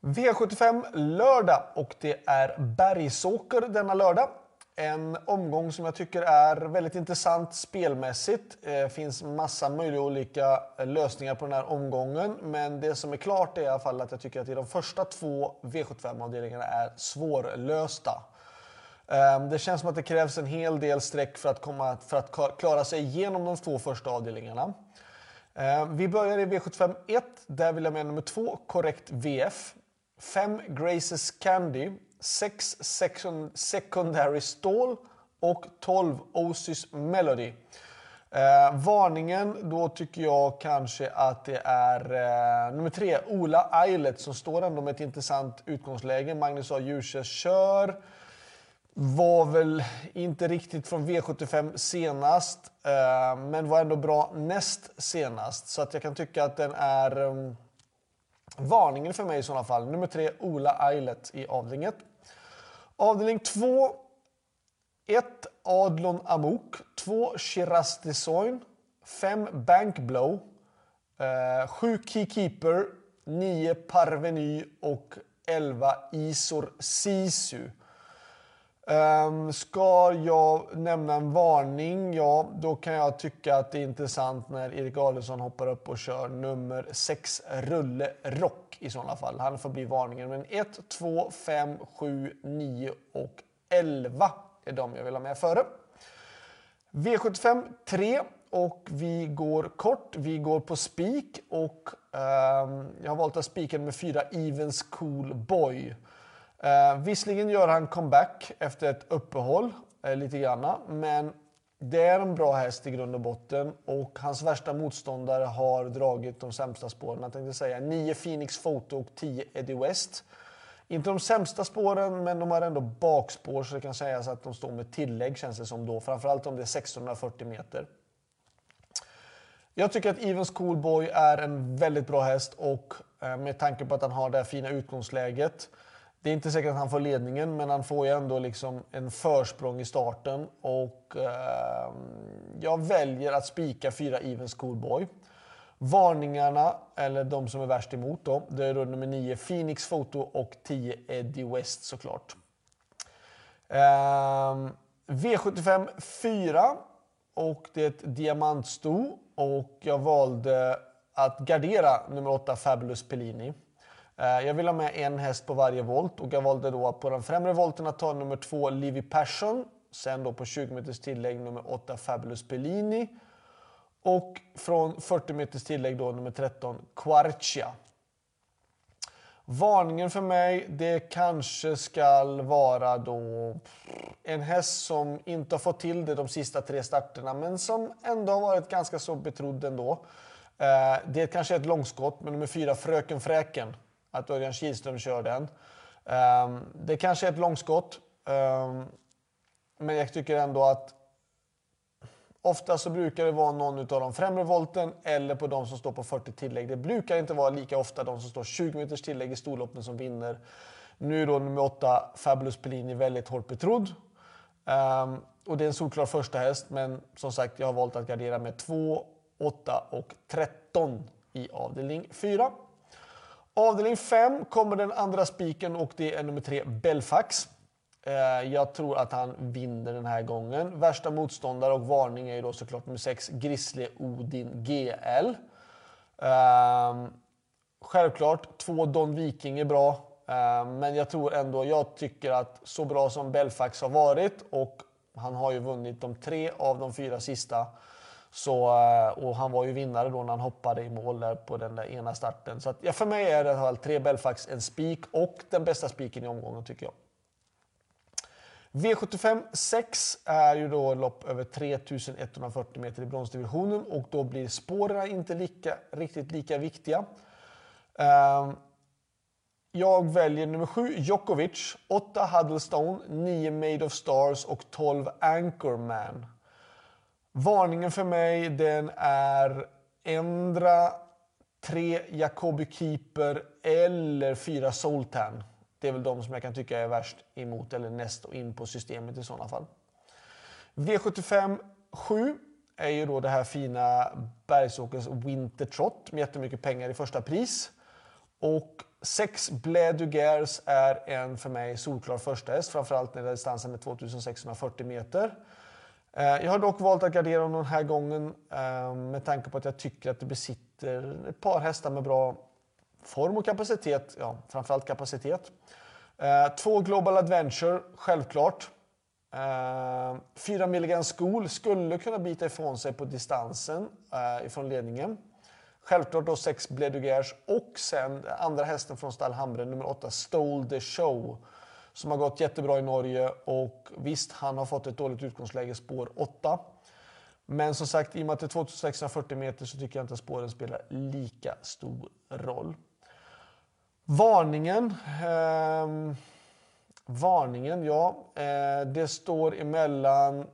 V75 lördag och det är Bergsåker denna lördag. En omgång som jag tycker är väldigt intressant spelmässigt. Det finns massa möjliga olika lösningar på den här omgången. Men det som är klart är i alla fall att jag tycker att de första två V75-avdelningarna är svårlösta. Ehm, det känns som att det krävs en hel del streck för att, komma, för att klara sig igenom de två första avdelningarna. Ehm, vi börjar i V75 1. Där vill jag med nummer två, Korrekt VF. 5 Graces Candy, 6 Secondary Stall och 12 Osis Melody. Eh, varningen, då tycker jag kanske att det är eh, nummer tre, Ola Eilert, som står ändå med ett intressant utgångsläge. Magnus A. Djurse kör. Var väl inte riktigt från V75 senast, eh, men var ändå bra näst senast. Så att jag kan tycka att den är ehm, Varningen för mig i sådana fall. Nummer tre, Ola Eilert i avdelning Avdelning 2. 1. Adlon Amok. 2. Shiraz Design, 5. Bankblow. 7. Eh, Keykeeper. 9. Parveny och 11. Isor Sisu. Um, ska jag nämna en varning? Ja, då kan jag tycka att det är intressant när Erik Adelsson hoppar upp och kör nummer 6, Rulle Rock i sådana fall. Han får bli varningen. Men 1, 2, 5, 7, 9 och 11 är de jag vill ha med före. V75 3 och vi går kort. Vi går på spik och um, jag har valt att spika med 4 Evens Cool Boy. Eh, visserligen gör han comeback efter ett uppehåll eh, lite granna, men det är en bra häst i grund och botten och hans värsta motståndare har dragit de sämsta spåren. Jag tänkte säga 9 Phoenix Photo och 10 Eddie West. Inte de sämsta spåren, men de har ändå bakspår så det kan sägas att de står med tillägg känns det som då. Framförallt om det är 1640 meter. Jag tycker att Evens Coolboy är en väldigt bra häst och eh, med tanke på att han har det här fina utgångsläget det är inte säkert att han får ledningen, men han får ju ändå liksom en försprång i starten. Och eh, jag väljer att spika fyra Even Schoolboy. Varningarna, eller de som är värst emot då, det är då nummer 9 Phoenix Photo och 10 Eddie West såklart. Eh, V75 4 och det är ett diamantsto och jag valde att gardera nummer 8 Fabulous Pellini. Eh, jag vill ha med en häst på varje volt och jag valde då på den främre volten att ta nummer 2 Livy Passion. Sen då på 20 meters tillägg nummer 8 Fabulous Pellini. Och från 40 meters tillägg då nummer 13 Quarcia. Varningen för mig, det kanske ska vara då en häst som inte har fått till det de sista tre starterna men som ändå har varit ganska så betrodd ändå. Eh, det kanske är ett långskott, men nummer 4 Fröken Fräken att Örjan Kihlström kör den. Um, det kanske är ett långskott, um, ehm, men jag tycker ändå att ofta så brukar det vara någon av de främre volten eller på de som står på 40 tillägg. Det brukar inte vara lika ofta de som står 20 meters tillägg i storloppen som vinner. Nu är då nummer 8 Fabulous Pellini väldigt hårt betrodd. Um, och det är en solklar första häst, men som sagt, jag har valt att gardera med 2, 8 och 13 i avdelning 4. Avdelning 5 kommer den andra spiken och det är nummer 3 Belfax. Eh, jag tror att han vinner den här gången. Värsta motståndare och varning är ju då såklart nummer 6 Grizzly Odin GL. Ehm, självklart, två Don Viking är bra. Ehm, men jag tror ändå, jag tycker att så bra som Belfax har varit och han har ju vunnit de tre av de fyra sista så, eh, och han var ju vinnare då när han hoppade i mål där på den där ena starten. Så att, ja, för mig är det här tre Belfax en spik och den bästa spiken i omgången tycker jag. V75 6 är ju då lopp över 3140 meter i bronsdivisionen och då blir spåren inte lika, riktigt lika viktiga. Ehm, jag väljer nummer 7 Djokovic, 8 Huddlestone, 9 Made of Stars och 12 Anchorman. Varningen för mig den är ändra tre Jacobi Keeper eller fyra Soltan. Det är väl de som jag kan tycka är värst emot eller näst och in på systemet i sådana fall. V75 7 är ju då det här fina Bergsåkers Winter Trot med jättemycket pengar i första pris. Och 6 Bled Dugers är en för mig solklar första häst, framförallt när distansen är 2640 meter. Eh, jag har dock valt att gardera honom den här gången eh, med tanke på att jag tycker att det besitter ett par hästar med bra form och kapacitet. Ja, framförallt kapacitet. Eh, två Global Adventure, självklart. Fyra Milligan School skulle kunna bita ifrån sig på distansen ifrån ledningen. Självklart då sex Bledugers och sen andra hästen från stall Hamre, nummer åtta Stole the Show som har gått jättebra i Norge och visst, han har fått ett dåligt utgångsläge, spår 8. Men som sagt, i och med att det är 2640 meter så tycker jag inte att spåren spelar lika stor roll. Varningen. Eh, varningen, ja. Eh, det står emellan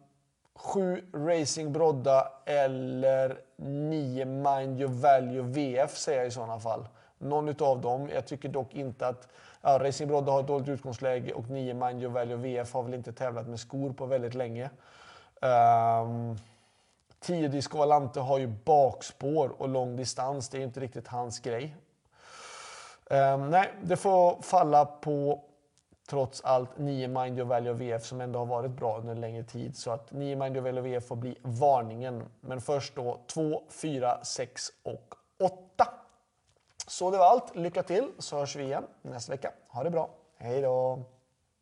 7 Racing Brodda eller 9 Mind Your Value VF säger jag i sådana fall. Någon av dem. Jag tycker dock inte att ja, Racing Brodda har ett dåligt utgångsläge och 9 Mind Your Value VF har väl inte tävlat med skor på väldigt länge. Ehm, um, 10 Disco Valante har ju bakspår och lång distans. Det är inte riktigt hans grej. Um, nej, det får falla på trots allt 9 Mind Your Value VF som ändå har varit bra under en längre tid. Så att 9 Mind Your Value VF får bli varningen. Men först då 2, 4, 6 och 8. Så det var allt. Lycka till så hörs vi igen nästa vecka. Ha det bra. Hej då!